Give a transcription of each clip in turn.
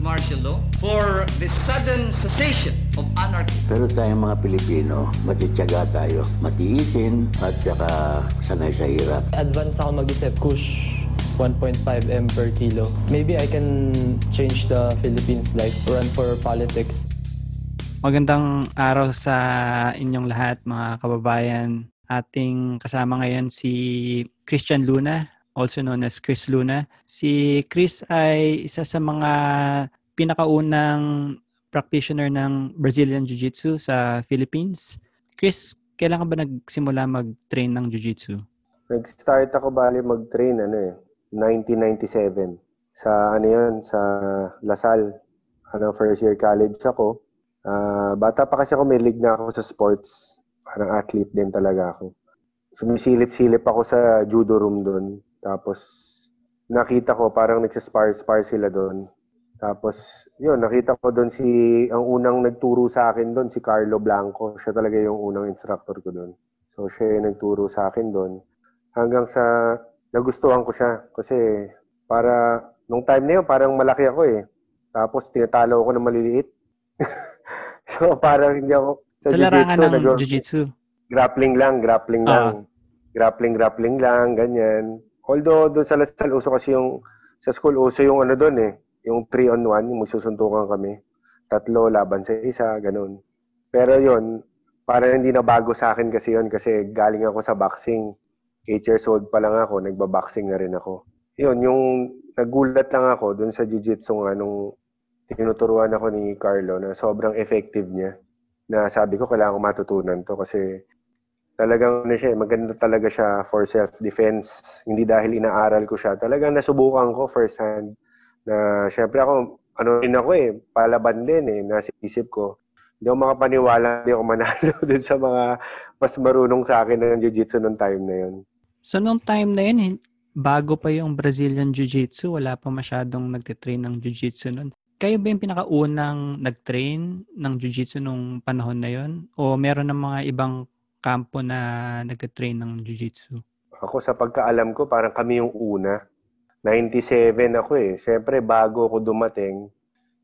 martial law for the sudden cessation of anarchy. Pero tayong mga Pilipino, matityaga tayo, matiisin at saka sanay sa hirap. Advance ako mag-isip, kush 1.5 M per kilo. Maybe I can change the Philippines life, run for politics. Magandang araw sa inyong lahat mga kababayan. Ating kasama ngayon si Christian Luna, also known as Chris Luna. Si Chris ay isa sa mga pinakaunang practitioner ng Brazilian Jiu-Jitsu sa Philippines. Chris, kailan ka ba nagsimula mag-train ng Jiu-Jitsu? Nag-start ako bali mag-train ano eh, 1997. Sa ano yun, sa Lasal. Ano, first year college ako. Uh, bata pa kasi ako, may league na ako sa sports. Parang athlete din talaga ako. Sumisilip-silip ako sa judo room doon. Tapos, nakita ko, parang nagsaspar-spar sila doon. Tapos, yun, nakita ko doon si, ang unang nagturo sa akin doon, si Carlo Blanco. Siya talaga yung unang instructor ko doon. So, siya yung nagturo sa akin doon. Hanggang sa, nagustuhan ko siya. Kasi, para, nung time na yun, parang malaki ako eh. Tapos, tinatalo ako ng maliliit. so, parang hindi ako, sa, sa larangan ng nag- jiu-jitsu? Grappling lang, grappling uh lang. Grappling, grappling lang, ganyan. Although, doon sa Lasal, uso kasi yung, sa school, uso yung ano doon eh, yung 3 on 1, yung magsusuntukan kami. Tatlo, laban sa isa, ganun. Pero yon para hindi na bago sa akin kasi yon kasi galing ako sa boxing. 8 years old pa lang ako, nagba-boxing na rin ako. Yun, yung nagulat lang ako dun sa jiu-jitsu nga nung tinuturuan ako ni Carlo na sobrang effective niya na sabi ko kailangan ko matutunan to kasi talagang ano siya, maganda talaga siya for self-defense. Hindi dahil inaaral ko siya. Talagang nasubukan ko first hand na syempre ako, ano rin ako eh, palaban din eh, nasa isip ko. Hindi ako makapaniwala, hindi ako manalo dun sa mga mas marunong sa akin ng jiu-jitsu nung time na yun. So, nung time na yun, bago pa yung Brazilian Jiu-Jitsu, wala pa masyadong nagtitrain ng Jiu-Jitsu nun kayo ba yung pinakaunang nag-train ng jiu-jitsu nung panahon na yon o meron ng mga ibang kampo na nag-train ng jiu-jitsu? Ako sa pagkaalam ko, parang kami yung una. 97 ako eh. Siyempre, bago ako dumating,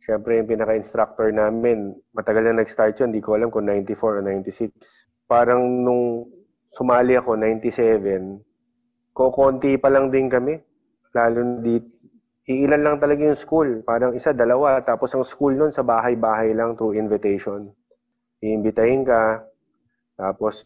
siyempre yung pinaka-instructor namin, matagal na nag-start yun, hindi ko alam kung 94 o 96. Parang nung sumali ako, 97, kokonti pa lang din kami. Lalo dito, iilan lang talaga yung school. Parang isa, dalawa. Tapos ang school nun sa bahay-bahay lang through invitation. Iimbitahin ka. Tapos,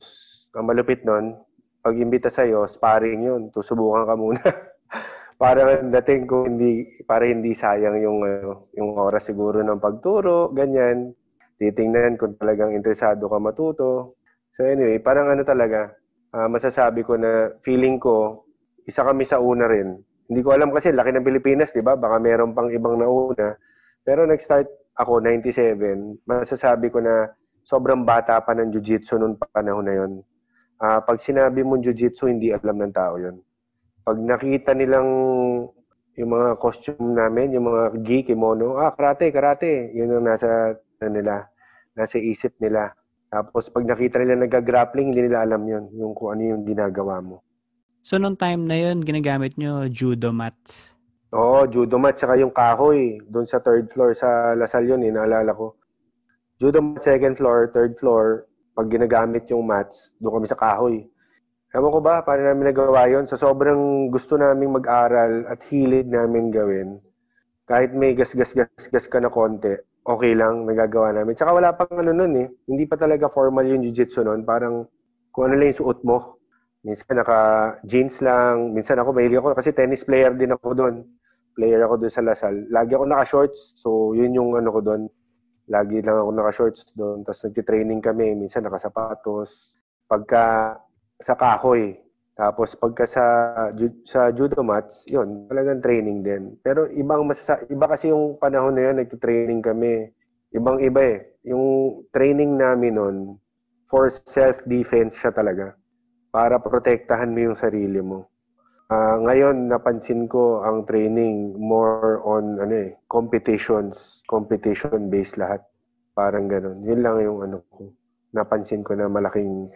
ang malupit nun, pag imbita sa'yo, sparring yun. Tusubukan ka muna. para dating ko hindi para hindi sayang yung uh, yung oras siguro ng pagturo, ganyan. Titingnan kung talagang interesado ka matuto. So anyway, parang ano talaga, uh, masasabi ko na feeling ko isa kami sa una rin hindi ko alam kasi, laki ng Pilipinas, di ba? Baka meron pang ibang nauna. Pero nag-start ako, 97. Masasabi ko na sobrang bata pa ng jiu-jitsu noong panahon na yon. Uh, pag sinabi mo jiu-jitsu, hindi alam ng tao yon. Pag nakita nilang yung mga costume namin, yung mga gi, kimono, ah, karate, karate. Yun ang nasa, ano nila, nasa isip nila. Tapos pag nakita nila nag-grappling, hindi nila alam yon yung kung ano yung ginagawa mo. So, nung time na yun, ginagamit nyo judo mats? Oo, judo mat, saka yung kahoy. Doon sa third floor, sa Lasal yun, eh, naalala ko. Judo mat, second floor, third floor, pag ginagamit yung mats, doon kami sa kahoy. Ewan ko ba, paano namin nagawa yun? Sa sobrang gusto namin mag-aral at hilig namin gawin, kahit may gas-gas-gas-gas ka na konti, okay lang, nagagawa namin. Tsaka wala pang ano nun eh. Hindi pa talaga formal yung jiu-jitsu nun. Parang kung ano lang yung suot mo. Minsan naka-jeans lang. Minsan ako, mahilig ako kasi tennis player din ako doon. Player ako doon sa Lasal. Lagi ako naka-shorts. So, yun yung ano ko doon. Lagi lang ako naka-shorts doon. Tapos nagti-training kami. Minsan naka-sapatos. Pagka sa kahoy. Tapos pagka sa sa judo mats, yun, talagang training din. Pero ibang masasa, iba kasi yung panahon na yun, nagti-training kami. Ibang iba eh. Yung training namin noon, for self-defense siya talaga para protektahan mo yung sarili mo. Uh, ngayon, napansin ko ang training more on ano eh, competitions, competition-based lahat. Parang ganun. Yun lang yung ano ko. Napansin ko na malaking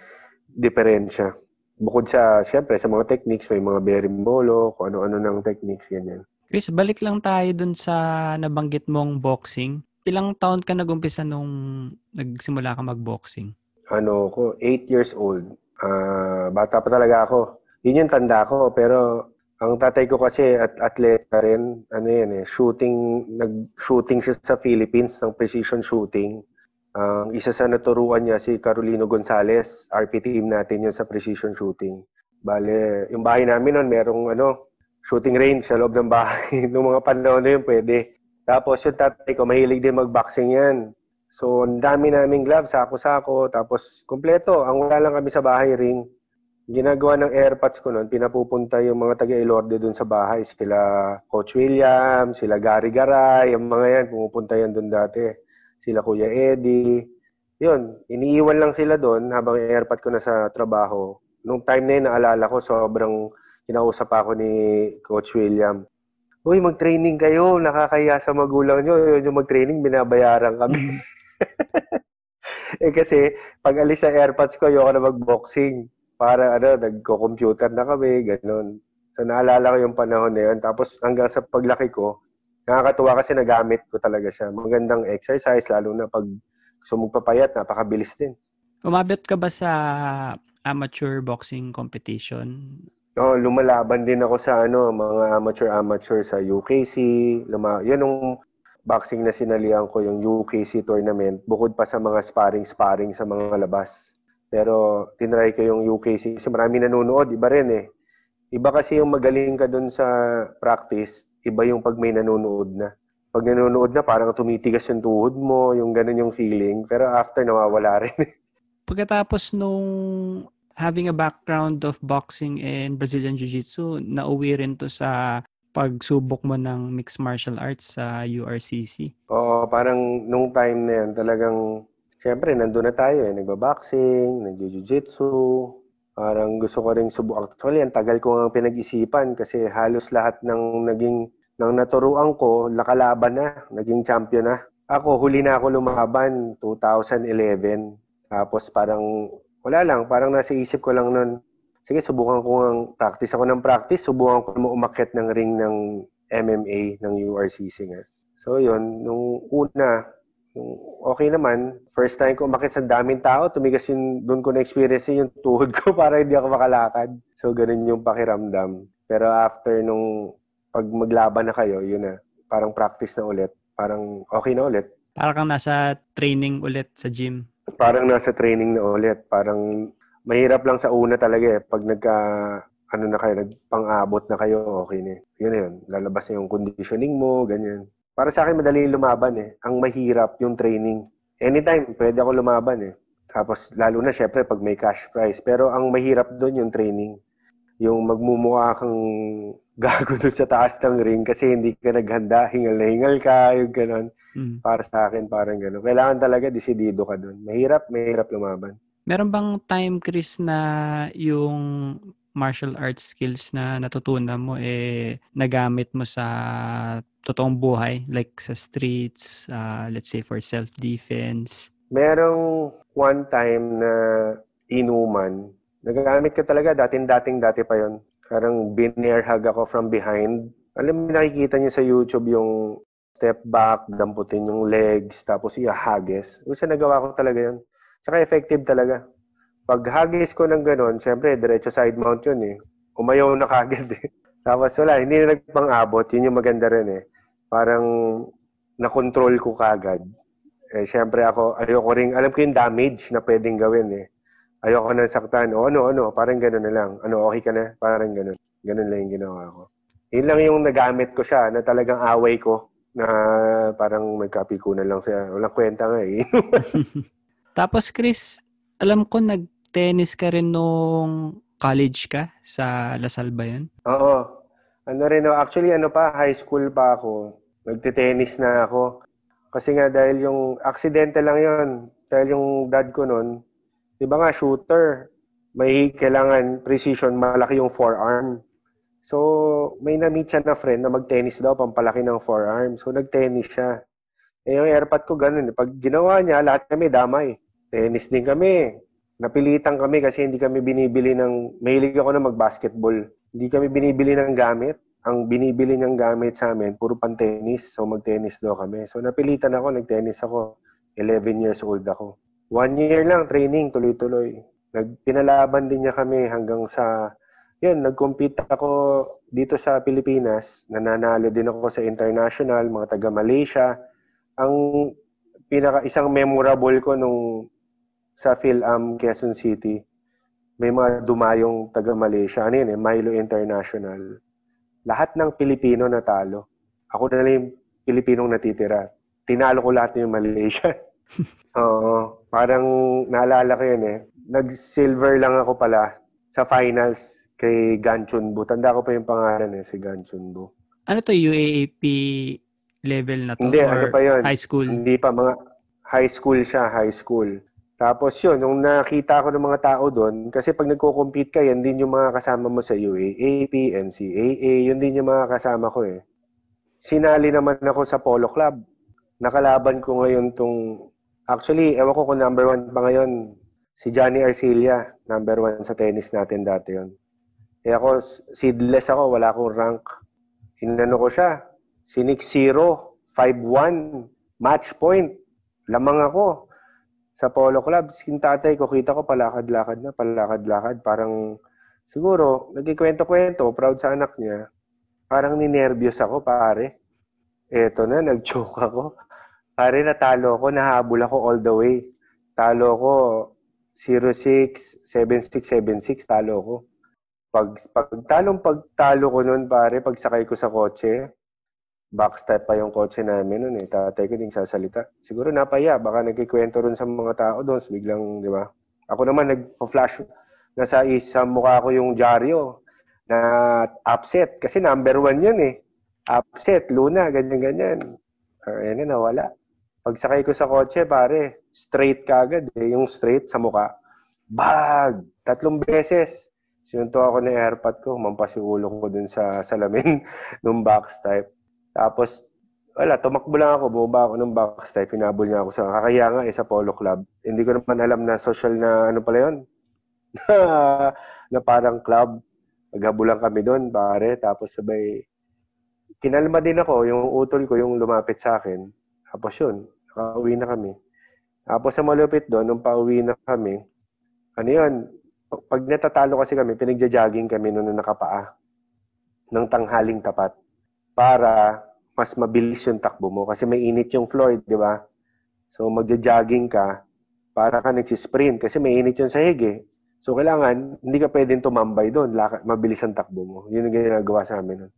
diferensya. Bukod sa, syempre, sa mga techniques, may mga berimbolo, kung ano-ano ng techniques, ganyan. Chris, balik lang tayo dun sa nabanggit mong boxing. Ilang taon ka nagumpisa nung nagsimula ka mag-boxing? Ano ko, 8 years old. Ah, bata pa talaga ako. Yun yung tanda ko, pero ang tatay ko kasi at atleta rin, ano yan eh, shooting, nag-shooting siya sa Philippines ng precision shooting. Ang isa sa naturuan niya si Carolino Gonzalez, RP team natin yun sa precision shooting. Bale, yung bahay namin noon, merong ano, shooting range sa loob ng bahay. Noong mga panahon na yun, pwede. Tapos yung tatay ko, mahilig din mag-boxing yan. So, ang dami naming gloves, sako-sako. Tapos, kompleto. Ang wala lang kami sa bahay, ring. Ginagawa ng airpods ko noon, pinapupunta yung mga taga-Ilorde doon sa bahay. Sila Coach William, sila Gary Garay, yung mga yan, pumupunta yan doon dati sila Kuya Eddie. Yun, iniiwan lang sila doon habang airpot ko na sa trabaho. Nung time na yun, naalala ko, sobrang kinausap ako ni Coach William. Uy, mag-training kayo, nakakaya sa magulang nyo. Yun yung mag-training, binabayaran kami. eh kasi, pag alis sa airpods ko, ayoko na mag-boxing. Para ano, nagko-computer na kami, ganun. So naalala ko yung panahon na yun. Tapos hanggang sa paglaki ko, nakakatuwa kasi nagamit ko talaga siya. Magandang exercise, lalo na pag gusto mong papayat, napakabilis din. Umabot ka ba sa amateur boxing competition? No, lumalaban din ako sa ano, mga amateur-amateur sa UKC. Luma, yun yung boxing na sinalihan ko, yung UKC tournament, bukod pa sa mga sparring-sparring sa mga labas. Pero tinry ko yung UKC kasi marami nanonood, iba rin eh. Iba kasi yung magaling ka dun sa practice, iba yung pag may nanonood na. Pag nanonood na, parang tumitigas yung tuhod mo, yung ganun yung feeling. Pero after, nawawala rin. Pagkatapos nung having a background of boxing and Brazilian Jiu-Jitsu, nauwi rin to sa pagsubok mo ng mixed martial arts sa URCC? Oo, parang nung time na yan, talagang, syempre, nandun na tayo eh. Nagba-boxing, nag-jiu-jitsu, Parang gusto ko rin subukan. Actually, ang tagal ko nga pinag-isipan kasi halos lahat ng naging ng naturuan ko, nakalaban na, naging champion na. Ako, huli na ako lumaban 2011. Tapos parang, wala lang, parang nasa isip ko lang nun, sige, subukan ko ng practice. Ako ng practice, subukan ko mo umakit ng ring ng MMA, ng URCC nga. So yun, nung una, okay naman. First time ko umakit sa daming tao, tumigas yung, doon ko na-experience yung tuhod ko para hindi ako makalakad. So, ganun yung pakiramdam. Pero after nung pag maglaban na kayo, yun na, parang practice na ulit. Parang okay na ulit. Parang kang nasa training ulit sa gym. Parang nasa training na ulit. Parang mahirap lang sa una talaga eh. Pag nagka, ano na kayo, nagpang-abot na kayo, okay na. Yun na yun. Lalabas na yung conditioning mo, ganyan. Para sa akin, madali lumaban eh. Ang mahirap yung training. Anytime, pwede ako lumaban eh. Tapos, lalo na syempre pag may cash prize. Pero ang mahirap doon yung training. Yung magmumukha kang gago doon sa taas ng ring kasi hindi ka naghanda, hingal na hingal ka, yung gano'n. Mm. Para sa akin, parang gano'n. Kailangan talaga desidido ka doon. Mahirap, mahirap lumaban. Meron bang time, Chris, na yung martial arts skills na natutunan mo eh nagamit mo sa totoong buhay, like sa streets, uh, let's say for self-defense? Merong one time na inuman, nagagamit ko talaga, dating-dating dati pa yon Parang binair hug ako from behind. Alam mo, nakikita niyo sa YouTube yung step back, damputin yung legs, tapos ihahagis. Kasi nagawa ko talaga yun. Tsaka effective talaga. Pag hagis ko ng ganun, syempre, diretso side mount yun eh. Umayaw na kagad eh. Tapos wala, hindi na nagpang-abot. Yun yung maganda rin eh parang na-control ko kagad. Eh, syempre ako, ayoko rin, alam ko yung damage na pwedeng gawin eh. Ayoko nang saktan. O ano, ano, parang gano'n na lang. Ano, okay ka na? Parang gano'n. Gano'n lang yung ginawa ko. Yun lang yung nagamit ko siya na talagang away ko na parang magkapikunan lang siya. Walang kwenta nga eh. Tapos Chris, alam ko nag-tennis ka rin nung college ka sa Lasal ba yun? Oo. Ano rin, actually ano pa, high school pa ako nagte-tennis na ako. Kasi nga dahil yung aksidente lang yon dahil yung dad ko noon, di ba nga shooter, may kailangan precision, malaki yung forearm. So, may na-meet siya na friend na mag-tennis daw, pampalaki ng forearm. So, nag-tennis siya. Eh, yung airpot ko ganun. Pag ginawa niya, lahat kami damay. Tennis din kami. Napilitan kami kasi hindi kami binibili ng... Mahilig ako na mag-basketball. Hindi kami binibili ng gamit ang binibili niyang gamit sa amin, puro pan tennis. So, mag-tennis daw kami. So, napilitan ako, nag-tennis ako. 11 years old ako. One year lang, training, tuloy-tuloy. Nagpinalaban din niya kami hanggang sa, yun, nag-compete ako dito sa Pilipinas. Nananalo din ako sa international, mga taga Malaysia. Ang pinaka isang memorable ko nung sa PhilAm Quezon City, may mga dumayong taga Malaysia. Ano yun eh, Milo International lahat ng Pilipino natalo. Ako na lang yung Pilipinong natitira. Tinalo ko lahat yung Malaysia. Oo. Parang naalala ko yun eh. Nag-silver lang ako pala sa finals kay Gan Chunbo. Tanda ko pa yung pangalan eh, si Gan Chunbo. Ano to, UAAP level na to? Hindi, or ano pa yun? high school? Hindi pa, mga high school siya, high school. Tapos yun, nung nakita ko ng mga tao doon, kasi pag nagko-compete ka, yan din yung mga kasama mo sa UAAP, NCAA, yun din yung mga kasama ko eh. Sinali naman ako sa Polo Club. Nakalaban ko ngayon tong, actually, ewan ko kung number one pa ngayon, si Johnny Arcilia, number one sa tennis natin dati yon. Eh ako, seedless ako, wala akong rank. Inano ko siya, sinik 0, 5-1, match point. Lamang ako sa polo club, yung tatay ko, kita ko palakad-lakad na, palakad-lakad. Parang, siguro, nagkikwento-kwento, proud sa anak niya. Parang ninervyos ako, pare. Eto na, nag-choke ako. Pare, natalo ako, nahabol ako all the way. Talo ko, 06, 76, 76, talo ko. Pag, pag talong pagtalo ko noon, pare, pag sakay ko sa kotse, backstep pa yung kotse namin noon eh. Tatay ko din sasalita. Siguro napaya. Baka nagkikwento rin sa mga tao doon. Biglang, di ba? Ako naman, nag-flash. Nasa isang mukha ko yung dyaryo na upset. Kasi number one yun eh. Upset, Luna, ganyan-ganyan. Uh, ayan na, nawala. Pagsakay ko sa kotse, pare, straight kagad eh. Yung straight sa mukha. Bag! Tatlong beses. Sinunto ako ng airpot ko. Mampas ulo ko dun sa salamin nung backstep. Tapos, wala, tumakbo lang ako, bumaba ako ng backstep, pinabol niya ako sa, kakaya nga eh, sa polo club. Hindi ko naman alam na social na ano pala yun. na parang club. Naghabulan kami doon, pare. Tapos sabay, kinalma din ako, yung utol ko, yung lumapit sa akin. Tapos yun, nakauwi na kami. Tapos sa malupit doon, nung pauwi na kami, ano yun, pag natatalo kasi kami, pinagja-jogging kami noon na nakapaa ng tanghaling tapat para mas mabilis yung takbo mo. Kasi may init yung floor, di ba? So, magja-jogging ka para ka nagsisprint kasi may init yung sahig eh. So, kailangan, hindi ka pwedeng tumambay doon. Mabilis ang takbo mo. Yun ang ginagawa sa amin.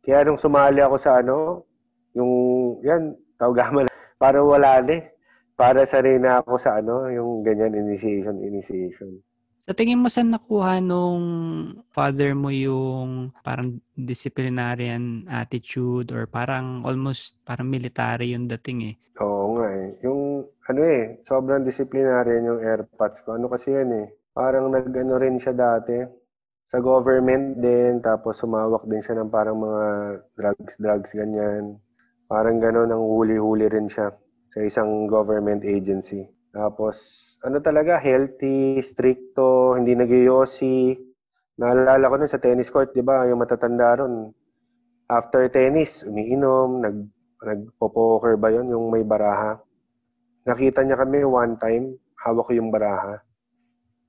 Kaya nung sumali ako sa ano, yung, yan, tawagama lang, para wala na eh. Para sarili ako sa ano, yung ganyan, initiation, initiation. Sa tingin mo saan nakuha nung father mo yung parang disciplinarian attitude or parang almost parang military yung dating eh? Oo nga eh. Yung ano eh, sobrang disciplinarian yung airpods ko. Ano kasi yan eh. Parang nag-ano rin siya dati sa government din tapos sumawak din siya ng parang mga drugs drugs ganyan. Parang gano'n ang huli-huli rin siya sa isang government agency. Tapos, ano talaga, healthy, stricto, hindi nagyoyosi. Naalala ko nun sa tennis court, di ba, yung matatanda ron. After tennis, umiinom, nag, nagpo-poker ba yon yung may baraha. Nakita niya kami one time, hawak ko yung baraha.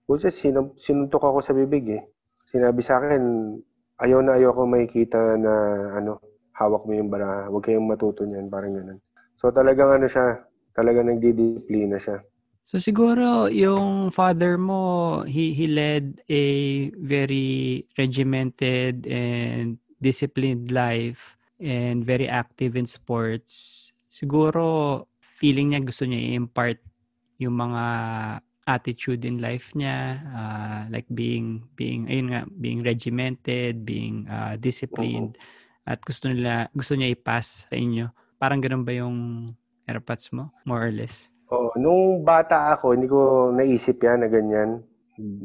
Kasi sinum, sinuntok ako sa bibig eh. Sinabi sa akin, ayaw na ayaw ko makikita na ano, hawak mo yung baraha. Huwag kayong matuto niyan, parang ganun. So talagang ano siya, talagang nagdidisiplina siya. So siguro yung father mo, he, he led a very regimented and disciplined life and very active in sports. Siguro feeling niya gusto niya i-impart yung mga attitude in life niya uh, like being being ayun nga being regimented being uh, disciplined uh-huh. at gusto nila gusto niya i-pass sa inyo parang ganun ba yung airpods mo more or less Oh, nung bata ako, hindi ko naisip yan na ganyan.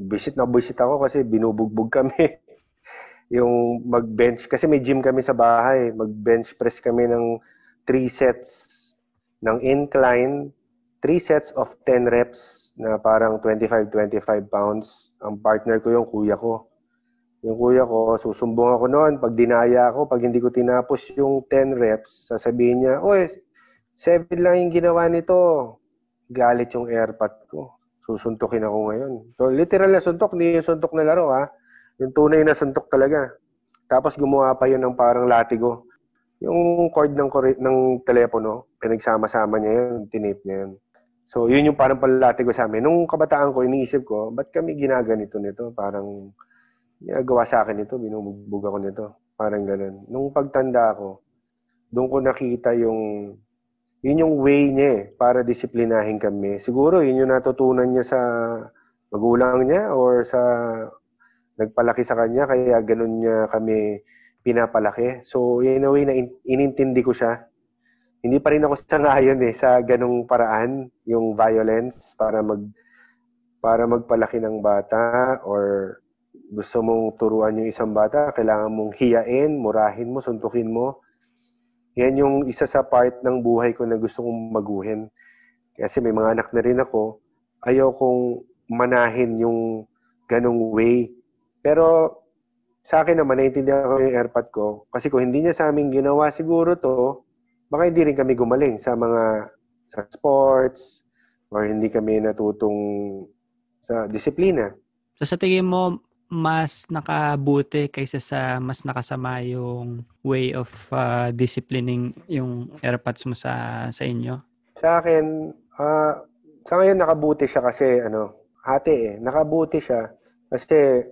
Visit na visit ako kasi binubugbog kami. yung mag-bench, kasi may gym kami sa bahay. Mag-bench press kami ng 3 sets ng incline, 3 sets of 10 reps na parang 25-25 pounds. Ang partner ko yung kuya ko. Yung kuya ko, susumbong ako noon. Pag dinaya ako, pag hindi ko tinapos yung 10 reps, sasabihin niya, Oy, 7 lang yung ginawa nito. Galit yung airpot ko. Susuntukin ako ngayon. So, literal na suntok, hindi yung suntok na laro, ha? Yung tunay na suntok talaga. Tapos gumawa pa yun ng parang latigo. Yung cord ng, ng telepono, pinagsama-sama niya yun, tinip niya yun. So, yun yung parang palatigo sa amin. Nung kabataan ko, iniisip ko, ba't kami ginaganito nito? Parang, ginagawa sa akin ito, binubugbog ako nito. Parang ganun. Nung pagtanda ko, doon ko nakita yung, yun yung way niya eh, para disiplinahin kami. Siguro, yun yung natutunan niya sa magulang niya or sa nagpalaki sa kanya, kaya ganun niya kami pinapalaki. So, in a way na in- inintindi ko siya hindi pa rin ako sangayon eh sa ganong paraan, yung violence para mag para magpalaki ng bata or gusto mong turuan yung isang bata, kailangan mong hiyain, murahin mo, suntukin mo. Yan yung isa sa part ng buhay ko na gusto kong maguhin. Kasi may mga anak na rin ako, ayaw kong manahin yung ganong way. Pero sa akin naman, naiintindihan ko yung airpot ko. Kasi kung hindi niya sa amin ginawa siguro to, baka hindi rin kami gumaling sa mga sa sports or hindi kami natutong sa disiplina. So sa tingin mo, mas nakabuti kaysa sa mas nakasama yung way of uh, disciplining yung airpods mo sa sa inyo? Sa akin, uh, sa ngayon nakabuti siya kasi ano, hati eh, nakabuti siya kasi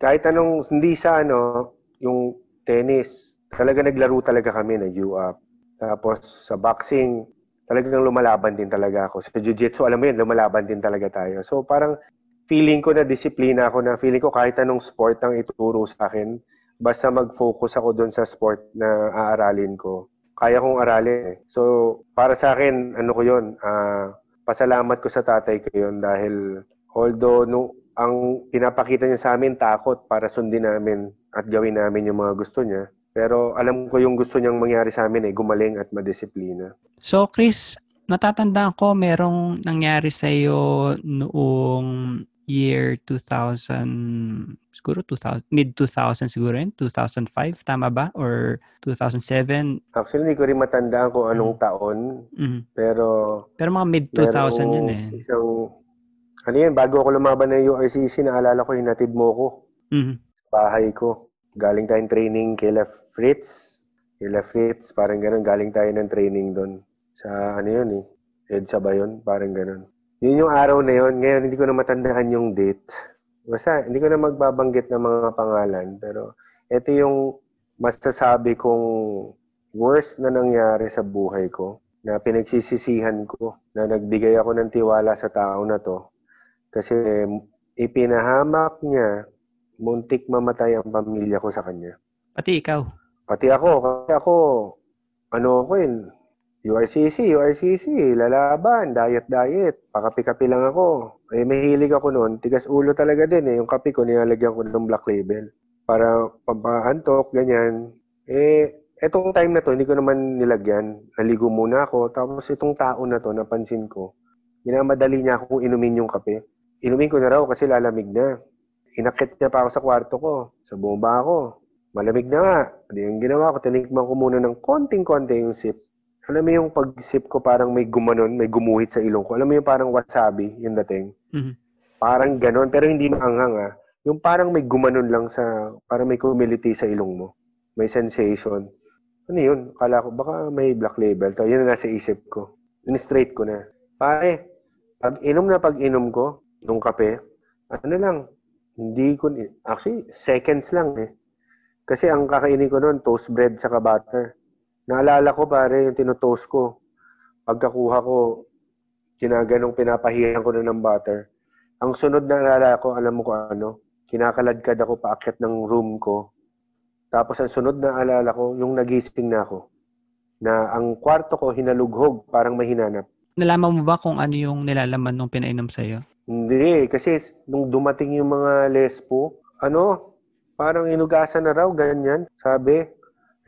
kahit anong hindi sa ano, yung tennis, talaga naglaro talaga kami na U-up. Tapos sa boxing, talagang lumalaban din talaga ako. Sa jiu-jitsu, alam mo yun, lumalaban din talaga tayo. So parang feeling ko na disiplina ako na feeling ko kahit anong sport ang ituro sa akin, basta mag-focus ako doon sa sport na aaralin ko. Kaya kong aralin eh. So para sa akin, ano ko yun, uh, pasalamat ko sa tatay ko yun dahil although no, ang pinapakita niya sa amin takot para sundin namin at gawin namin yung mga gusto niya, pero alam ko yung gusto niyang mangyari sa amin eh, gumaling at madisiplina. So Chris, natatandaan ko merong nangyari sa iyo noong year 2000, siguro 2000, mid-2000 siguro yun, 2005, tama ba? Or 2007? Actually, hindi ko rin matandaan kung anong mm. taon. Mm-hmm. Pero... Pero mga mid-2000 yun eh. Isang, ano yan, bago ako lumaban ng URCC, naalala ko, hinatid mo ko. Mm-hmm. Bahay ko galing tayong training kila Fritz. Kila Fritz, parang ganun. Galing tayo ng training doon. Sa ano yun eh. EDSA ba yun? Parang ganun. Yun yung araw na yun. Ngayon, hindi ko na matandaan yung date. Basta, hindi ko na magbabanggit ng mga pangalan. Pero, ito yung masasabi kong worst na nangyari sa buhay ko na pinagsisisihan ko na nagbigay ako ng tiwala sa tao na to kasi ipinahamak niya muntik mamatay ang pamilya ko sa kanya. Pati ikaw? Pati ako. Kasi ako, ano ko yun, URCC, URCC, lalaban, diet, diet. Pakapi-kapi lang ako. Eh, mahilig ako noon. Tigas ulo talaga din eh. Yung kape ko, nilalagyan ko ng black label. Para pampaantok, ganyan. Eh, etong time na to, hindi ko naman nilagyan. Naligo muna ako. Tapos itong tao na to, napansin ko, minamadali niya akong inumin yung kape. Inumin ko na raw kasi lalamig na. Inakit niya pa ako sa kwarto ko. Sa bomba ako. Malamig na nga. Hindi yung ginawa ko, tinikman ko muna ng konting-konti yung sip. Alam mo yung pag-sip ko parang may gumanon, may gumuhit sa ilong ko. Alam mo yung parang wasabi, yung dating. Mm-hmm. Parang ganon, pero hindi maanghang ah. Yung parang may gumanon lang sa, parang may humility sa ilong mo. May sensation. Ano yun? Kala ko, baka may black label. To. Yun na nasa isip ko. In-straight ko na. Pare, pag inom na pag inom ko, nung kape, ano lang, hindi ko, actually, seconds lang eh. Kasi ang kakainin ko noon, toast bread sa butter. Naalala ko pare, yung tinotoast ko. Pagkakuha ko, ginaganong pinapahiran ko na ng butter. Ang sunod na naalala ko, alam mo ko ano, kinakaladkad ako paakyat ng room ko. Tapos ang sunod na alala ko, yung nagising na ako. Na ang kwarto ko hinalughog, parang mahinanap. Nalaman mo ba kung ano yung nilalaman nung pinainom sa'yo? Hindi, kasi nung dumating yung mga lespo, ano, parang inugasan na raw, ganyan, sabi.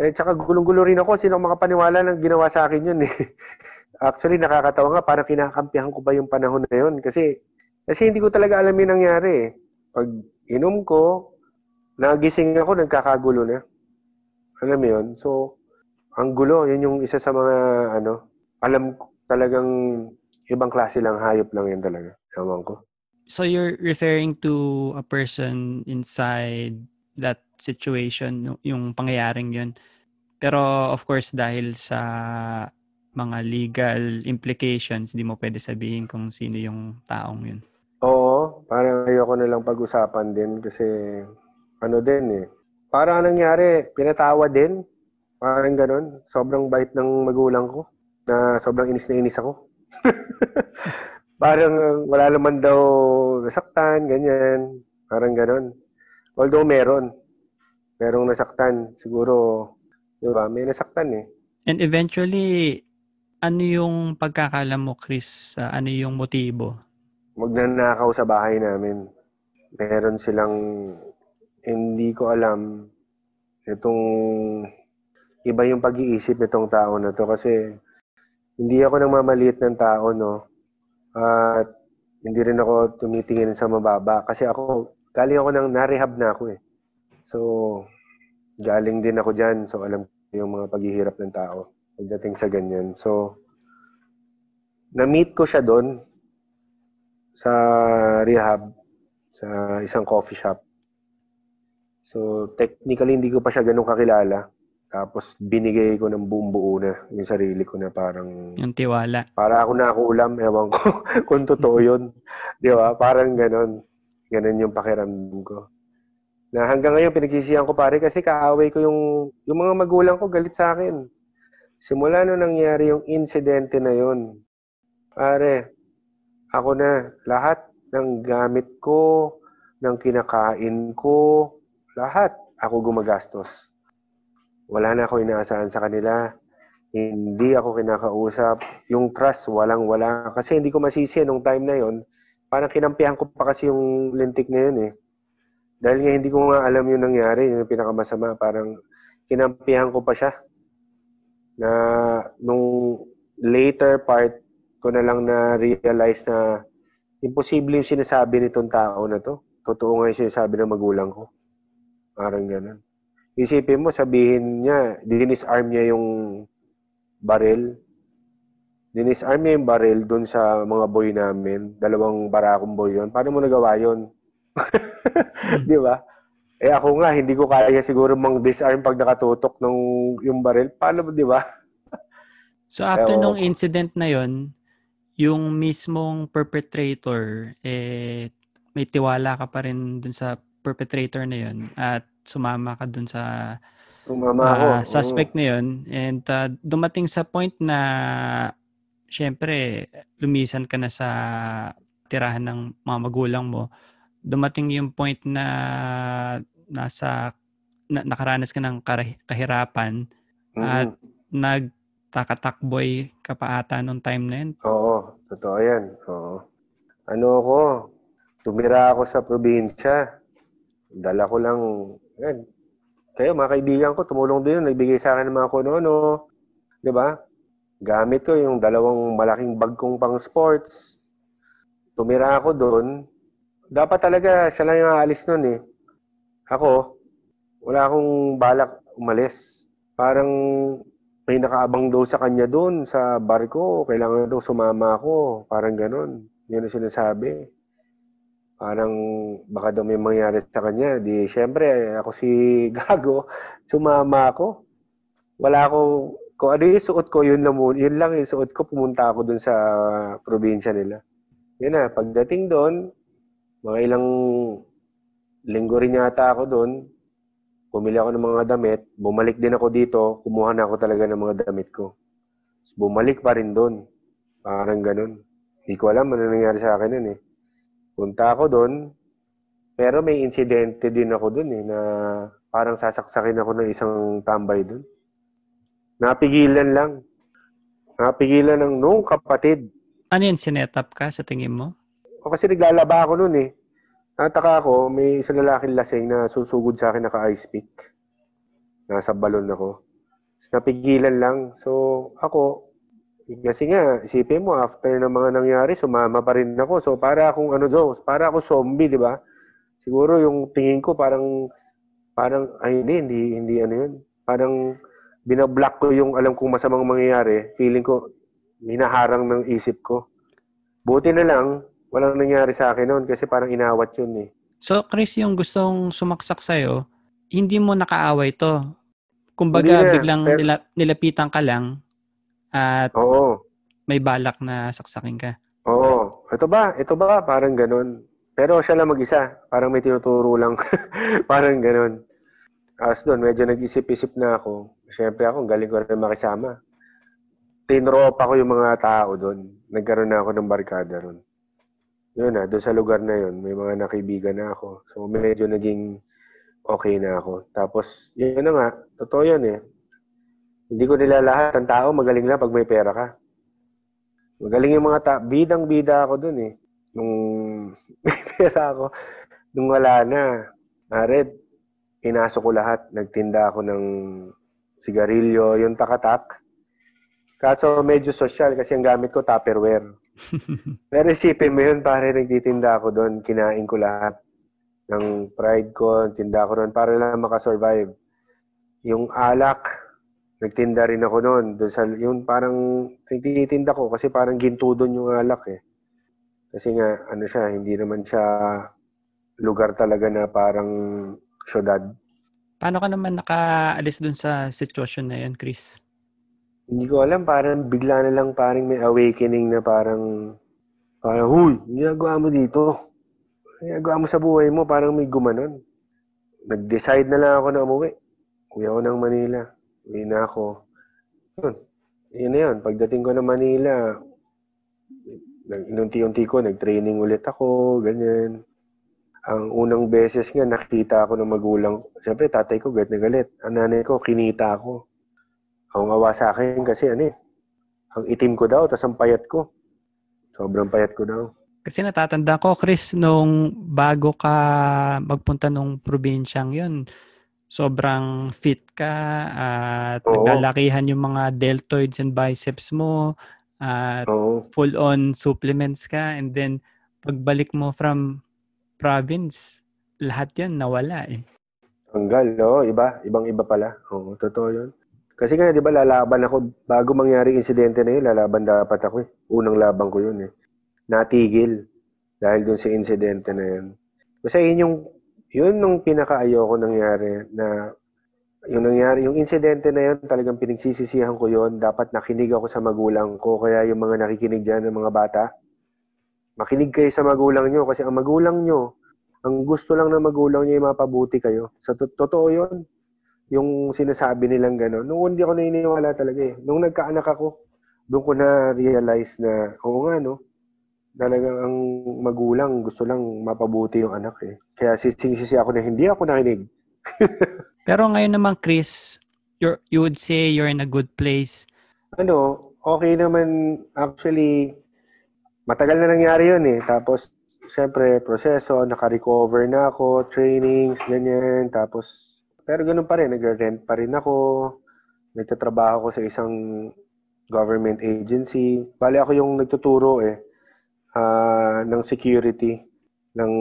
Eh, tsaka gulong-gulo rin ako, sino makapaniwala ng ginawa sa akin yun eh. Actually, nakakatawa nga, parang kinakampihan ko ba yung panahon na yun. Kasi, kasi hindi ko talaga alam yung nangyari eh. Pag inom ko, nagising ako, nagkakagulo na. Alam mo yun? So, ang gulo, yun yung isa sa mga, ano, alam ko talagang ibang klase lang, hayop lang yan talaga. Ewan ko. So you're referring to a person inside that situation, yung pangyayaring yun. Pero of course, dahil sa mga legal implications, di mo pwede sabihin kung sino yung taong yun. Oo, parang ayoko na lang pag-usapan din kasi ano din eh. Parang nangyari, pinatawa din. Parang ganun. Sobrang bait ng magulang ko na sobrang inis na inis ako. parang wala naman daw nasaktan, ganyan. Parang ganun. Although meron. Merong nasaktan. Siguro, di ba, may nasaktan eh. And eventually, ano yung pagkakalam mo, Chris? Ah, ano yung motibo? magnanakaw sa bahay namin. Meron silang, hindi ko alam, itong, iba yung pag-iisip nitong tao na to kasi hindi ako nang mamaliit ng tao, no? At hindi rin ako tumitingin sa mababa kasi ako, galing ako nang narehab na ako eh. So, galing din ako dyan. So, alam yung mga paghihirap ng tao pagdating sa ganyan. So, na-meet ko siya doon sa rehab sa isang coffee shop. So, technically, hindi ko pa siya ganun kakilala. Tapos, binigay ko ng buong buo na yung sarili ko na parang, Yung tiwala. para ako nakuulam, ewan ko kung totoo yun. Di ba? Parang ganun. Ganun yung pakiramdam ko. Na hanggang ngayon, pinagsisihan ko pare kasi kaaway ko yung, yung mga magulang ko galit sa akin. Simula nung nangyari yung insidente na yun, pare, ako na, lahat ng gamit ko, ng kinakain ko, lahat ako gumagastos. Wala na ako inaasahan sa kanila. Hindi ako kinakausap. Yung trust, walang-wala. Kasi hindi ko masisi nung time na yon parang kinampihan ko pa kasi yung lintik na yun eh. Dahil nga hindi ko nga alam yung nangyari, yung pinakamasama. Parang kinampihan ko pa siya. Na nung later part ko na lang na-realize na imposible yung sinasabi nitong tao na to. Totoo nga yung sinasabi ng magulang ko. Parang ganun. Isipin mo, sabihin niya, dinisarm niya yung baril. Dinisarm niya yung baril dun sa mga boy namin. Dalawang barakong boy yon Paano mo nagawa yon Di ba? Eh ako nga, hindi ko kaya siguro mang disarm pag nakatutok ng yung baril. Paano, di ba? So after Ewan nung incident na yon, yung mismong perpetrator, eh, may tiwala ka pa rin dun sa perpetrator na yon at sumama ka dun sa Sumama ako. ah, suspect na yon and ah, dumating sa point na syempre lumisan ka na sa tirahan ng mga magulang mo dumating yung point na nasa na, nakaranas ka ng kahirapan Oo. at nagtakatakboy ka pa ata nung time na yun. Oo, totoo yan. Oo. Ano ako, tumira ako sa probinsya. Dala ko lang, yan. Kayo, mga kaibigan ko, tumulong din yun. Nagbigay sa akin ng mga kuno-ano. Di ba? Gamit ko yung dalawang malaking bag kong pang sports. Tumira ako doon. Dapat talaga siya lang yung aalis nun eh. Ako, wala akong balak umalis. Parang may nakaabang daw sa kanya doon sa barko. Kailangan daw sumama ako. Parang ganun. Yun ang sinasabi. Parang baka daw may mangyari sa kanya. Di, syempre, ako si Gago. Sumama ako. Wala ako, kung ano yung suot ko, yun lang, yun lang yung suot ko. Pumunta ako doon sa probinsya nila. Yun na, pagdating doon, mga ilang linggo rin yata ako doon. Pumili ako ng mga damit. Bumalik din ako dito. Kumuha na ako talaga ng mga damit ko. Tapos Bumalik pa rin doon. Parang ganun. Hindi ko alam ano nangyari sa akin nun eh. Punta ako doon. Pero may insidente din ako doon eh na parang sasaksakin ako ng isang tambay doon. Napigilan lang. Napigilan ng nung kapatid. Ano yun, sinetup ka sa tingin mo? O kasi naglalaba ako noon eh. Nataka ako, may isang lalaking lasing na susugod sa akin naka-ice pick. Nasa balon ako. Tapos napigilan lang. So, ako, kasi nga, isipin mo, after ng mga nangyari, sumama pa rin ako. So, para akong ano daw, para ako zombie, di ba? Siguro yung tingin ko parang parang, ay hindi, hindi, hindi ano yun. Parang, binablock ko yung alam kong masamang mangyayari. Feeling ko, hinaharang ng isip ko. Buti na lang, walang nangyari sa akin noon kasi parang inawat yun eh. So, Chris, yung gustong sumaksak sa'yo, hindi mo nakaaway to. Kumbaga, na, biglang pero- nila, nilapitan ka lang at Oo. may balak na saksakin ka. Oo. Ito ba? Ito ba? Parang ganun. Pero siya lang mag-isa. Parang may tinuturo lang. parang ganun. As doon, medyo nag-isip-isip na ako. Siyempre ako, galing ko rin makisama. Tinropa ko yung mga tao doon. Nagkaroon na ako ng barkada ron. Yun na, doon sa lugar na yun, may mga nakibigan na ako. So, medyo naging okay na ako. Tapos, yun na nga, totoo yun eh. Hindi ko nila lahat. Ang tao, magaling lang pag may pera ka. Magaling yung mga ta bidang-bida ako dun eh. Nung may pera ako. Nung wala na, nared, pinasok ko lahat. Nagtinda ako ng sigarilyo, yung takatak. Kaso medyo social kasi ang gamit ko tupperware. Pero isipin mo yun, pare, nagtitinda ako doon. Kinain ko lahat ng pride ko, tinda ko doon para lang makasurvive. Yung alak, nagtinda rin ako noon. Doon sa, yung parang tinitinda ko kasi parang ginto doon yung alak eh. Kasi nga, ano siya, hindi naman siya lugar talaga na parang syudad. Paano ka naman nakaalis dun sa sitwasyon na yun, Chris? Hindi ko alam, parang bigla na lang parang may awakening na parang, parang, huy, ginagawa mo dito. Ginagawa mo sa buhay mo, parang may gumanon. Nag-decide na lang ako na umuwi. Uwi ako ng Manila. Uwi na ako. Yun. Yun na yun. Pagdating ko ng Manila, inunti-unti ko, nag-training ulit ako, ganyan. Ang unang beses nga, nakita ako ng magulang. Siyempre, tatay ko, galit na galit. Ang nanay ko, kinita ako. Ang awa sa akin kasi ano eh, ang itim ko daw, tas ang payat ko. Sobrang payat ko daw. Kasi natatanda ko, Chris, nung bago ka magpunta nung probinsyang yun, sobrang fit ka at Oo. naglalakihan yung mga deltoids and biceps mo at Oo. full-on supplements ka and then pagbalik mo from province, lahat yan nawala eh. Tanggal, no? Iba. Ibang-iba pala. Oo, totoo yun. Kasi nga, di ba, lalaban ako, bago mangyari insidente na yun, lalaban dapat ako eh. Unang laban ko yun eh. Natigil. Dahil dun sa insidente na yun. Kasi yun yung, yun nung pinaka-ayoko nangyari na, yung nangyari, yung insidente na yun, talagang pinagsisisihan ko yun. Dapat nakinig ako sa magulang ko. Kaya yung mga nakikinig dyan ng mga bata, makinig kayo sa magulang nyo. Kasi ang magulang nyo, ang gusto lang ng magulang niya ay mapabuti kayo. Sa to- totoo yun. Yung sinasabi nilang gano'n. Noong hindi ako naniniwala talaga eh. Nung nagkaanak ako, doon ko na-realize na, oo nga no, talagang ang magulang gusto lang mapabuti yung anak eh. Kaya sising-sisi ako na hindi ako nakinig. Pero ngayon naman, Chris, you're, you would say you're in a good place. Ano, okay naman actually, matagal na nangyari yun eh. Tapos, syempre, proseso, naka-recover na ako, trainings, ganyan. Tapos, pero ganun pa rin, nagre-rent pa rin ako. Nagtatrabaho ko sa isang government agency. Bali ako yung nagtuturo eh ah, ng security ng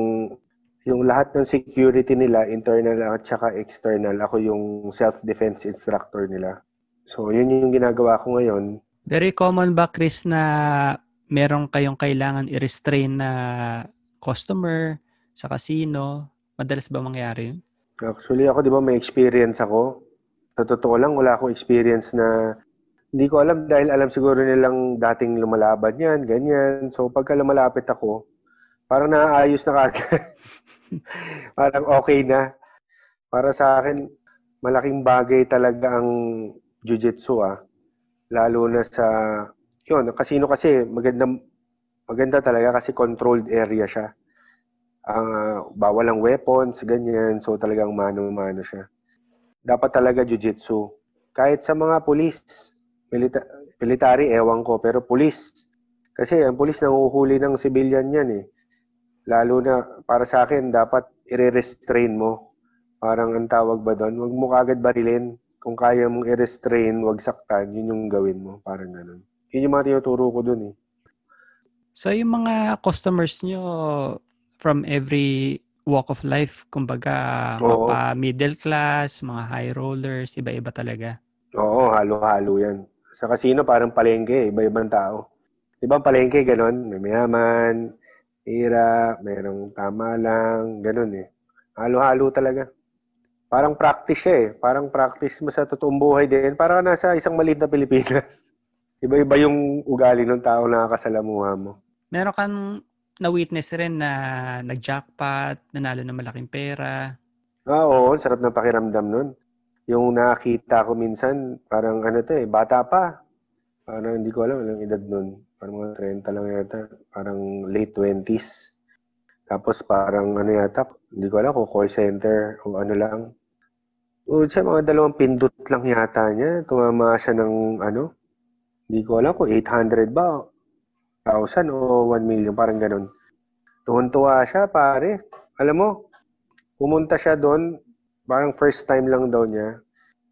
yung lahat ng security nila internal at saka external ako yung self-defense instructor nila so yun yung ginagawa ko ngayon Very common ba, Chris, na meron kayong kailangan i-restrain na customer sa casino? Madalas ba mangyari yun? Actually, ako, di ba, may experience ako. Sa totoo lang, wala akong experience na hindi ko alam dahil alam siguro nilang dating lumalaban yan, ganyan. So, pagka lumalapit ako, parang naaayos na kagad. parang okay na. Para sa akin, malaking bagay talaga ang jujitsu ah. Lalo na sa, yun, ang casino kasi maganda, maganda talaga kasi controlled area siya ang ah, bawal ang weapons, ganyan. So talagang mano-mano siya. Dapat talaga jiu-jitsu. Kahit sa mga pulis, milita- military, ewan ko, pero pulis. Kasi ang pulis nanguhuli ng civilian yan eh. Lalo na, para sa akin, dapat i-restrain mo. Parang ang tawag ba doon? Huwag mo kagad barilin. Kung kaya mong i-restrain, wag saktan, yun yung gawin mo. Parang ganun. Yun yung mga tinuturo ko dun eh. So, yung mga customers nyo from every walk of life. Kumbaga, Oo. mapa middle class, mga high rollers, iba-iba talaga. Oo, halo-halo yan. Sa casino, parang palengke, iba-ibang tao. Ibang palengke, ganon. May mayaman, hirap, merong tama lang, ganon eh. Halo-halo talaga. Parang practice siya eh. Parang practice mo sa totoong buhay din. Parang nasa isang maliit na Pilipinas. Iba-iba yung ugali ng tao na nakakasalamuha mo. Meron kang na-witness rin na nag-jackpot, nanalo ng malaking pera. Ah, oo, sarap ng pakiramdam nun. Yung nakita ko minsan, parang ano to eh, bata pa. Parang hindi ko alam anong edad nun. Parang mga 30 lang yata. Parang late 20s. Tapos parang ano yata, hindi ko alam kung call center o ano lang. O sa mga dalawang pindot lang yata niya, tumama siya ng ano, hindi ko alam kung 800 ba, 1,000 o 1 million, parang ganun. Tuwan-tuwa siya, pare. Alam mo, pumunta siya doon, parang first time lang daw niya.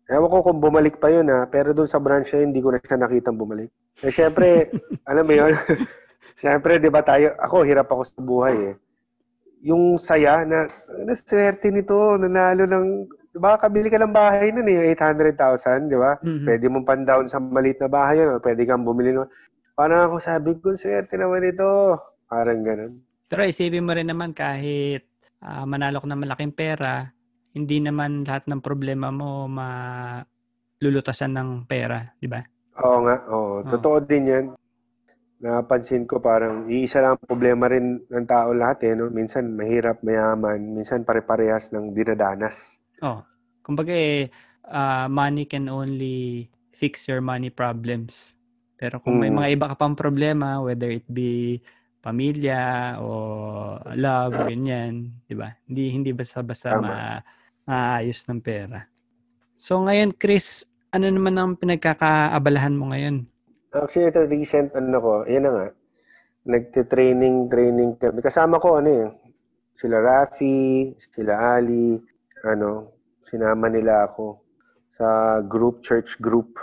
Ewan ko kung bumalik pa yun ha, pero doon sa branch niya, hindi ko na siya nakitang bumalik. Eh, syempre, alam mo yun, syempre, di ba tayo, ako, hirap ako sa buhay eh. Yung saya na, na swerte nito, nanalo ng, baka kabili ka ng bahay nun eh, 800,000, di ba? Mhm. Pwede mong pan-down sa maliit na bahay yun, o pwede kang bumili ng, parang ako sabi ko, swerte naman ito. Parang ganun. Pero isipin mo rin naman kahit ah, manalo ka ng malaking pera, hindi naman lahat ng problema mo malulutasan ng pera, di ba? Oo nga, oo. Totoo din yan. Napansin ko parang iisa lang ang problema rin ng tao lahat eh. No? Minsan mahirap, mayaman. Minsan pare-parehas ng dinadanas. Oh, kumbaga eh, ah, money can only fix your money problems. Pero kung may Mm. mga iba ka pang problema, whether it be pamilya o love, ganyan, di ba? Hindi, hindi basta-basta ma maayos ng pera. So ngayon, Chris, ano naman ang pinagkakaabalahan mo ngayon? Actually, ito recent ano ko, yan na nga. Nagte-training, training kami. Kasama ko ano eh, sila Rafi, sila Ali, ano, sinama nila ako sa group, church group.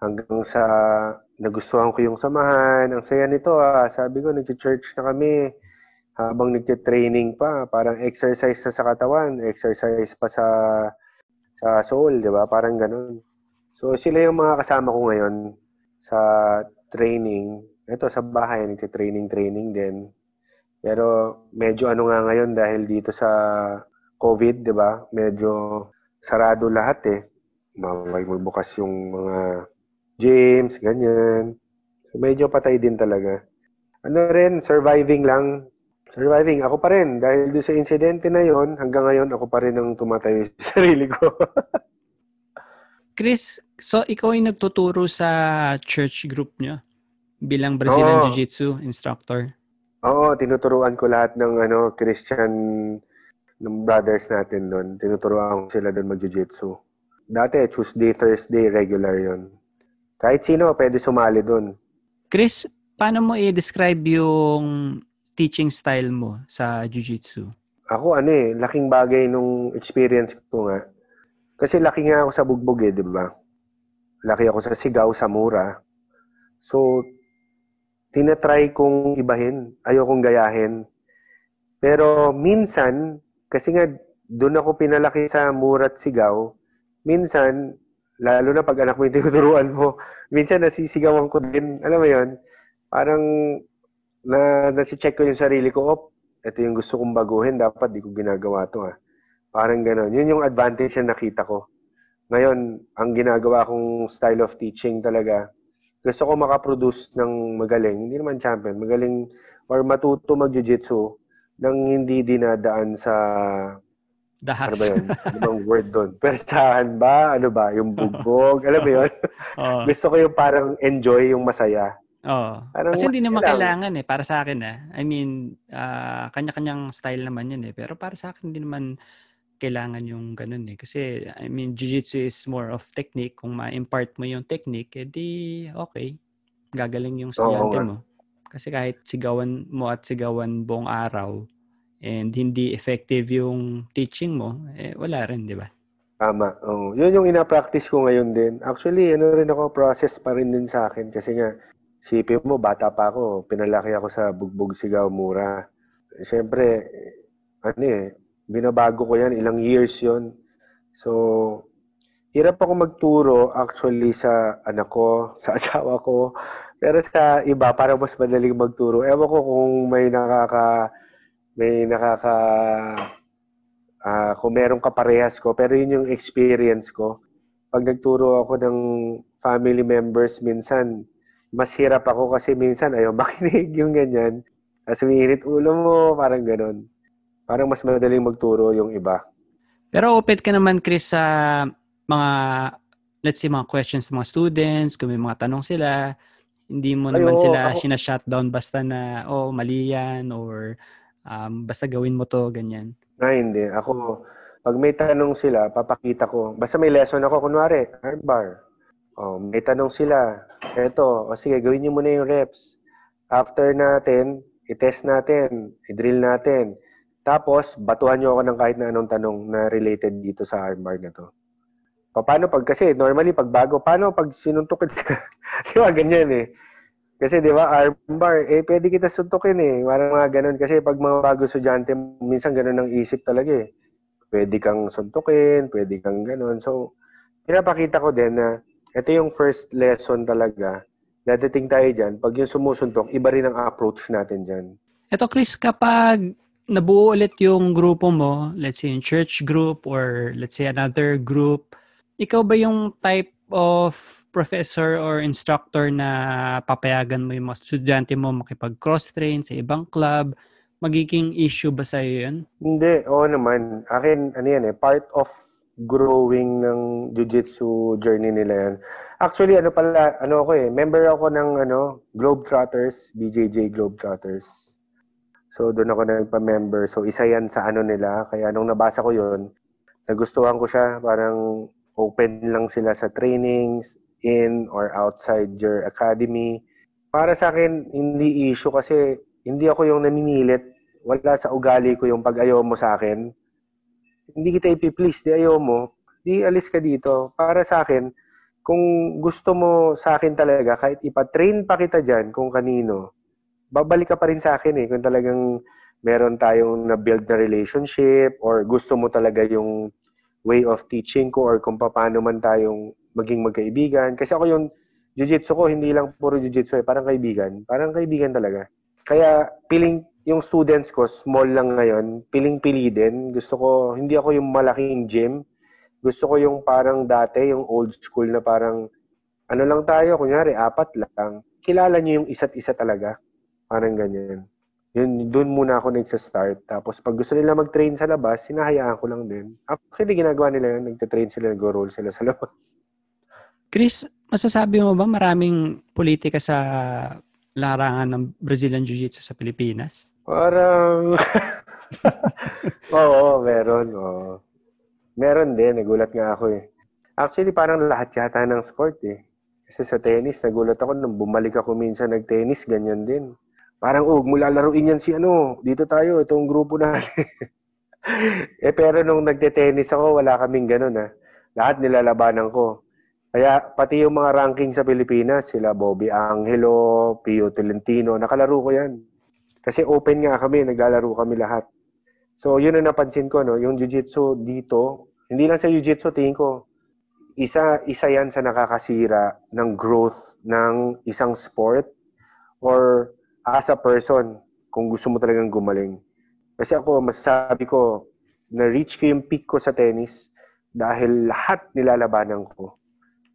Hanggang sa nagustuhan ko yung samahan. Ang saya nito ah. Sabi ko, nagte-church na kami. Habang nagte-training pa, parang exercise na sa katawan, exercise pa sa sa soul, di ba? Parang ganun. So, sila yung mga kasama ko ngayon sa training. Ito, sa bahay, nagte-training-training din. Pero medyo ano nga ngayon dahil dito sa COVID, di ba? Medyo sarado lahat eh. Mawag magbukas yung mga gyms, ganyan. So, medyo patay din talaga. Ano rin, surviving lang. Surviving. Ako pa rin. Dahil doon sa insidente na yon hanggang ngayon, ako pa rin ang tumatayo sa sarili ko. Chris, so ikaw ay nagtuturo sa church group niyo bilang Brazilian Oo. Jiu-Jitsu instructor. Oo, tinuturuan ko lahat ng ano Christian ng brothers natin doon. Tinuturuan ko sila doon mag-jiu-jitsu. Dati, Tuesday, Thursday, regular yon. Kahit sino, pwede sumali doon. Chris, paano mo i-describe yung teaching style mo sa Jiu-Jitsu? Ako, ano eh, laking bagay nung experience ko nga. Kasi laki nga ako sa bugbog eh, di ba? Laki ako sa sigaw, sa mura. So, tinatry kong ibahin. Ayokong gayahin. Pero minsan, kasi nga doon ako pinalaki sa mura at sigaw, minsan, lalo na pag anak mo yung tinuturuan mo, minsan nasisigawan ko din. Alam mo yon Parang na nasi-check ko yung sarili ko, op, ito yung gusto kong baguhin, dapat di ko ginagawa to ah. Parang gano'n. Yun yung advantage na nakita ko. Ngayon, ang ginagawa kong style of teaching talaga, gusto ko makaproduce ng magaling, hindi naman champion, magaling or matuto mag-jiu-jitsu nang hindi dinadaan sa, ano Dahas. ba yun? Ano bang word doon? Persahan ba? Ano ba? Yung bugbog? Alam mo yun? Oo. gusto ko yung parang enjoy, yung masaya. Oo. Parang Kasi hindi naman kailangan. kailangan eh, para sa akin ah. I mean, ah, kanya-kanyang style naman yun eh. Pero para sa akin, hindi naman kailangan yung ganun eh. Kasi, I mean, Jiu-Jitsu is more of technique. Kung ma-impart mo yung technique, edi okay. Gagaling yung estudyante mo. Kasi kahit sigawan mo at sigawan buong araw and hindi effective yung teaching mo, eh wala rin, di ba? Tama. Oh, yun yung ina-practice ko ngayon din. Actually, ano rin ako, process pa rin din sa akin. Kasi nga, sipin mo, bata pa ako. Pinalaki ako sa bugbog sigaw mura. Siyempre, ano eh, binabago ko yan, ilang years yon So, hirap ako magturo actually sa anak ko, sa asawa ko, pero sa iba, parang mas madaling magturo. Ewan ko kung may nakaka, may nakaka, uh, kung merong kaparehas ko, pero yun yung experience ko. Pag nagturo ako ng family members, minsan, mas hirap ako kasi minsan ayaw makinig yung ganyan. Kasi umiinit ulo mo, parang ganun. Parang mas madaling magturo yung iba. Pero open ka naman, Chris, sa mga, let's say, mga questions ng mga students, kung may mga tanong sila, hindi mo Ay, naman oo, sila ako, sina-shutdown basta na, oh, mali yan, or um, basta gawin mo to, ganyan. Na, hindi. Ako, pag may tanong sila, papakita ko. Basta may lesson ako, kunwari, bar. Oh, may tanong sila. Eto, o sige, gawin niyo muna yung reps. After natin, i-test natin, i-drill natin. Tapos, batuhan niyo ako ng kahit na anong tanong na related dito sa armbar na to. Paano pag, kasi normally pag bago, paano pag sinuntok ka? di ba, ganyan eh. Kasi di ba, armbar, eh pwede kita suntukin eh. Parang mga ganun. Kasi pag mga bago estudyante, minsan ganun ang isip talaga eh. Pwede kang suntukin, pwede kang ganun. So, pinapakita ko din na ito yung first lesson talaga. Dadating tayo dyan, pag yung sumusuntok, iba rin ang approach natin dyan. Ito Chris, kapag nabuo ulit yung grupo mo, let's say yung church group or let's say another group, ikaw ba yung type of professor or instructor na papayagan mo yung mga estudyante mo makipag cross-train sa ibang club? Magiging issue ba sa'yo yun? Hindi, oo naman. Akin, ano yan eh, part of growing ng jiu-jitsu journey nila yan. Actually, ano pala, ano ako eh, member ako ng ano, Globetrotters, BJJ Globetrotters. So, doon ako nagpa-member. So, isa yan sa ano nila. Kaya nung nabasa ko yun, nagustuhan ko siya. Parang open lang sila sa trainings, in or outside your academy. Para sa akin, hindi issue kasi hindi ako yung namimilit. Wala sa ugali ko yung pag-ayaw mo sa akin hindi kita ipiplease, di ayaw mo, di alis ka dito. Para sa akin, kung gusto mo sa akin talaga, kahit ipa-train pa kita dyan kung kanino, babalik ka pa rin sa akin eh. Kung talagang meron tayong na-build na relationship or gusto mo talaga yung way of teaching ko or kung paano man tayong maging magkaibigan. Kasi ako yung jiu-jitsu ko, hindi lang puro jiu-jitsu eh, parang kaibigan. Parang kaibigan talaga. Kaya feeling yung students ko, small lang ngayon, piling-pili din. Gusto ko, hindi ako yung malaking gym. Gusto ko yung parang dati, yung old school na parang, ano lang tayo, kunyari, apat lang. Kilala niyo yung isa't isa talaga. Parang ganyan. Yun, doon muna ako nagsa-start. Tapos pag gusto nila mag-train sa labas, sinahayaan ko lang din. Actually, ginagawa nila yun. Nagte-train sila, nag-roll sila sa labas. Chris, masasabi mo ba maraming politika sa larangan ng Brazilian Jiu-Jitsu sa Pilipinas? Parang, oo, meron. Oo. Meron din, nagulat nga ako eh. Actually, parang lahat yata ng sport eh. Kasi sa tennis, nagulat ako nung bumalik ako minsan nag-tennis, ganyan din. Parang, oh, mula laruin yan si ano, dito tayo, itong grupo na. eh, pero nung nagte-tennis ako, wala kaming ganun ah. Lahat nilalabanan ko. Kaya pati yung mga ranking sa Pilipinas, sila Bobby Angelo, Pio Tolentino, nakalaro ko yan. Kasi open nga kami, naglalaro kami lahat. So, yun ang napansin ko, no? Yung jiu-jitsu dito, hindi lang sa jiu-jitsu, tingin ko, isa, isa yan sa nakakasira ng growth ng isang sport or as a person kung gusto mo talagang gumaling. Kasi ako, masasabi ko, na-reach ko yung peak ko sa tennis dahil lahat nilalabanan ko.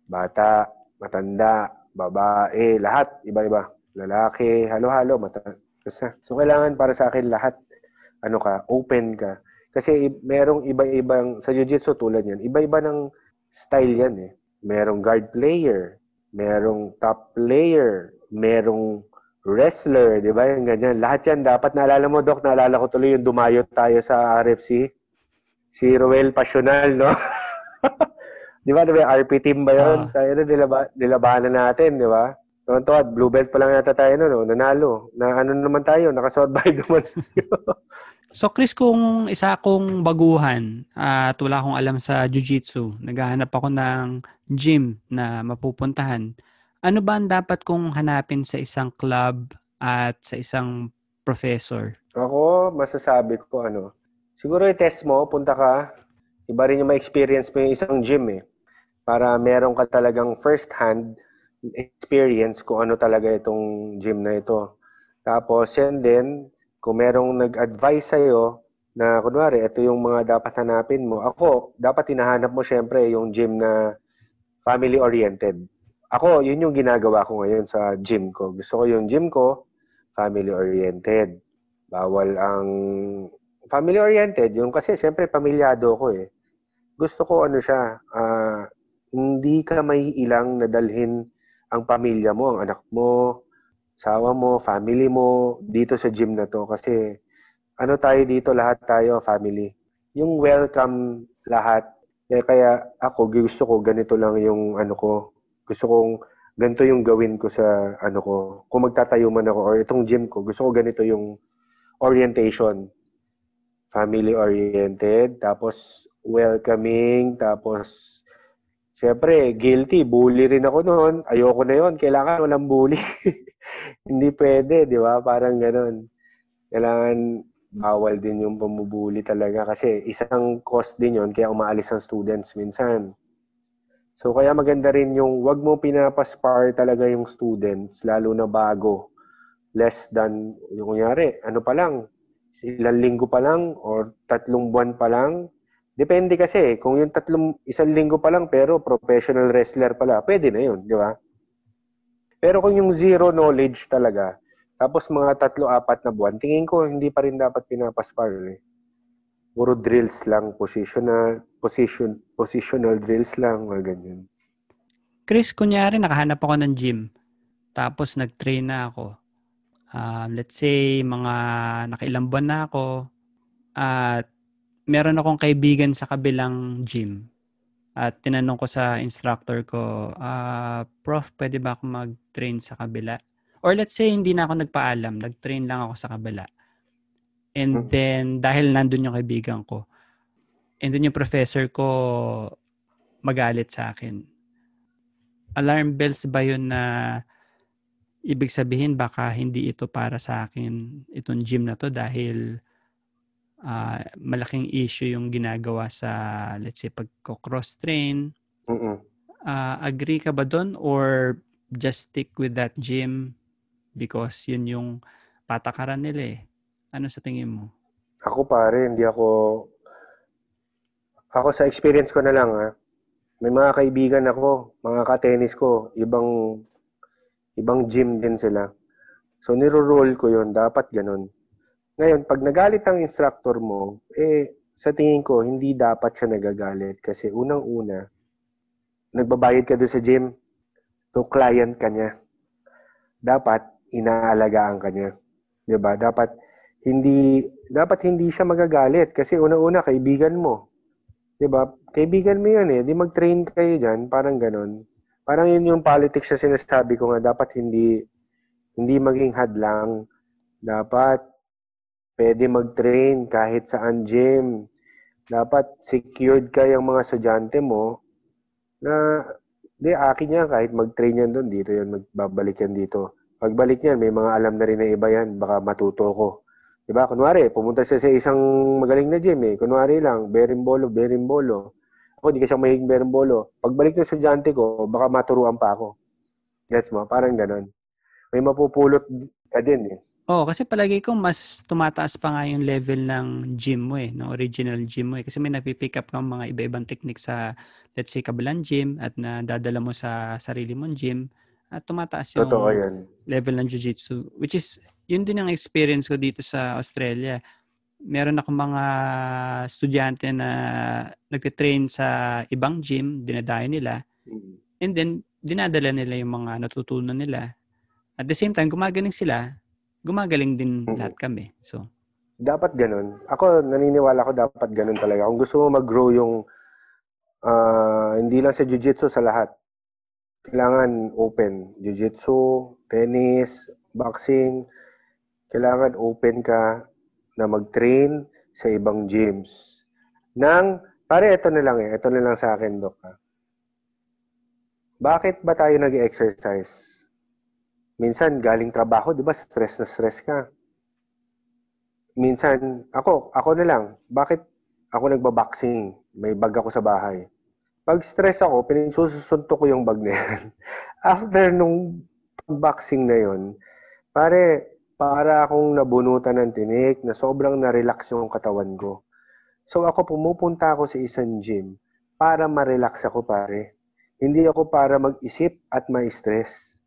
Bata, matanda, babae, lahat, iba-iba. Lalaki, halo-halo, mata. So, kailangan para sa akin lahat, ano ka, open ka. Kasi merong iba-ibang, sa jiu-jitsu tulad yan, iba-iba ng style yan eh. Merong guard player, merong top player, merong wrestler, di ba? Yung ganyan. Lahat yan, dapat naalala mo, Doc, naalala ko tuloy yung dumayo tayo sa RFC. Si Roel Pasional, no? di ba? Diba, RP team ba yun? Uh. Tayo na, nilaba, nilabanan natin, di ba? Tonto at blue belt pa lang yata tayo no, no? nanalo. Na ano naman tayo, nakasurvive naman. so Chris, kung isa akong baguhan at wala akong alam sa jiu-jitsu, naghahanap ako ng gym na mapupuntahan, ano ba ang dapat kong hanapin sa isang club at sa isang professor? Ako, masasabi ko ano, Siguro i-test mo, punta ka, iba rin yung ma-experience mo yung isang gym eh. Para meron ka talagang first-hand experience kung ano talaga itong gym na ito. Tapos, yan din, kung merong nag-advise sa'yo na, kunwari, ito yung mga dapat hanapin mo. Ako, dapat hinahanap mo syempre yung gym na family-oriented. Ako, yun yung ginagawa ko ngayon sa gym ko. Gusto ko yung gym ko, family-oriented. Bawal ang family-oriented, yung kasi syempre pamilyado ko eh. Gusto ko ano siya, uh, hindi ka may ilang nadalhin ang pamilya mo, ang anak mo, sawa mo, family mo dito sa gym na to kasi ano tayo dito lahat tayo family. Yung welcome lahat. Eh, kaya ako gusto ko ganito lang yung ano ko. Gusto kong ganito yung gawin ko sa ano ko. Kung magtatayo man ako or itong gym ko, gusto ko ganito yung orientation family-oriented, tapos welcoming, tapos Siyempre, guilty. Bully rin ako noon. Ayoko na yon Kailangan walang bully. Hindi pwede, di ba? Parang ganun. Kailangan bawal din yung pamubuli talaga kasi isang cost din yon kaya umaalis ang students minsan. So, kaya maganda rin yung wag mo pinapaspar talaga yung students, lalo na bago. Less than, yung kunyari, ano pa lang, ilang linggo pa lang or tatlong buwan pa lang. Depende kasi, kung yung tatlong, isang linggo pa lang pero professional wrestler pala, pwede na yun, di ba? Pero kung yung zero knowledge talaga, tapos mga tatlo, apat na buwan, tingin ko hindi pa rin dapat pinapaspar eh. Puro drills lang, positional, position, positional drills lang, mga ganyan. Chris, kunyari nakahanap ako ng gym, tapos nag-train na ako uh, let's say mga nakailang buwan na ako at meron akong kaibigan sa kabilang gym at tinanong ko sa instructor ko, uh, Prof, pwede ba ako mag-train sa kabila? Or let's say, hindi na ako nagpaalam, nag-train lang ako sa kabila. And hmm. then, dahil nandun yung kaibigan ko, and then yung professor ko magalit sa akin. Alarm bells ba yun na ibig sabihin baka hindi ito para sa akin itong gym na to dahil uh, malaking issue yung ginagawa sa let's say pagko-cross train. Uh, ah, agree ka ba doon or just stick with that gym because yun yung patakaran nila eh. Ano sa tingin mo? Ako pare, hindi ako ako sa experience ko na lang ha. May mga kaibigan ako, mga ka-tennis ko, ibang Ibang gym din sila. So, niro-roll ko yon Dapat ganun. Ngayon, pag nagalit ang instructor mo, eh, sa tingin ko, hindi dapat siya nagagalit. Kasi unang-una, nagbabayad ka doon sa gym. To client ka niya. Dapat, inaalagaan ka niya. ba diba? Dapat, hindi, dapat hindi siya magagalit. Kasi unang-una, kaibigan mo. 'di ba? Kaibigan mo 'yun eh. Di mag-train kayo diyan, parang ganoon. Parang yun yung politics na sinasabi ko nga, dapat hindi hindi maging hadlang. Dapat pwede mag-train kahit saan gym. Dapat secured ka yung mga estudyante mo na di akin yan kahit mag-train yan doon dito yan magbabalik yan dito. Pagbalik niyan, may mga alam na rin na iba yan, baka matuto ko. Diba? Kunwari, pumunta siya sa isang magaling na gym eh. Kunwari lang, berimbolo, berimbolo. Ako, di kasi ako mahiging berimbolo. Pagbalik ng estudyante ko, baka maturuan pa ako. Gets mo? Parang ganun. May mapupulot ka din eh. Oh, kasi palagi ko mas tumataas pa nga yung level ng gym mo eh, no original gym mo eh. Kasi may napipick up kang mga iba-ibang technique sa, let's say, kabilang gym at na dadala mo sa sarili mong gym at tumataas yung level ng jiu-jitsu. Which is, yun din ang experience ko dito sa Australia meron ako mga estudyante na nagte-train sa ibang gym, dinadayo nila. Mm-hmm. And then, dinadala nila yung mga natutunan nila. At the same time, gumagaling sila, gumagaling din mm-hmm. lahat kami. So, dapat ganun. Ako, naniniwala ko dapat ganun talaga. Kung gusto mo mag-grow yung uh, hindi lang sa jiu-jitsu, sa lahat. Kailangan open. Jiu-jitsu, tennis, boxing. Kailangan open ka na mag-train sa ibang gyms. Nang, pare, ito na lang eh. Ito na lang sa akin, Dok. Ha? Bakit ba tayo nag exercise Minsan, galing trabaho, di ba, stress na stress ka. minsan, ako, ako na lang, bakit ako nagbaboxing? May bag ako sa bahay. Pag stress ako, pinasusunto ko yung bag na yan. After nung boxing na yon pare, para akong nabunutan ng tinik, na sobrang na-relax yung katawan ko. So ako pumupunta ako sa isang gym para ma-relax ako pare. Hindi ako para mag-isip at ma-stress.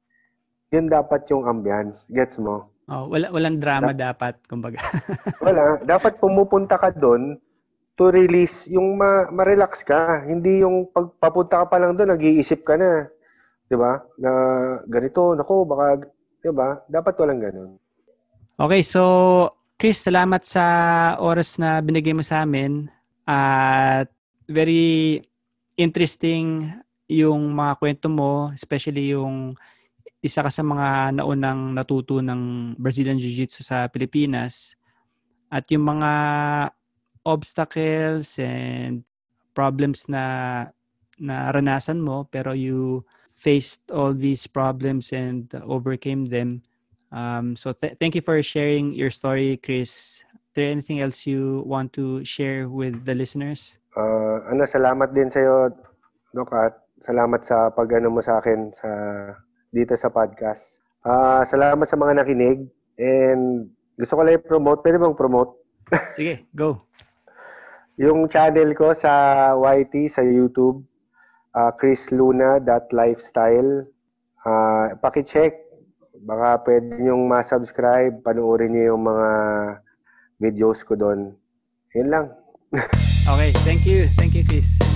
Yun dapat yung ambience. Gets mo? Oh, wala walang drama da- dapat kumbaga. wala, dapat pumupunta ka doon to release yung ma- ma-relax ka, hindi yung pagpapunta ka pa lang doon nag-iisip ka na. 'Di ba? Na ganito, nako baka 'di ba? Dapat walang ganun. Okay, so Chris, salamat sa oras na binigay mo sa amin at very interesting yung mga kwento mo, especially yung isa ka sa mga naunang natuto ng Brazilian Jiu-Jitsu sa Pilipinas at yung mga obstacles and problems na naranasan mo pero you faced all these problems and overcame them. Um, so th- thank you for sharing your story, Chris. Is there anything else you want to share with the listeners? Uh, ano, salamat din sa iyo, Doc, at salamat sa pag-ano mo sa akin sa dito sa podcast. Uh, salamat sa mga nakinig and gusto ko lang i-promote. Pwede bang promote? Sige, go. Yung channel ko sa YT, sa YouTube, uh, chrisluna.lifestyle. Uh, paki-check. Baka pwede nyong ma-subscribe. Panoorin niyo yung mga videos ko doon. Yun lang. okay, thank you. Thank you, Chris.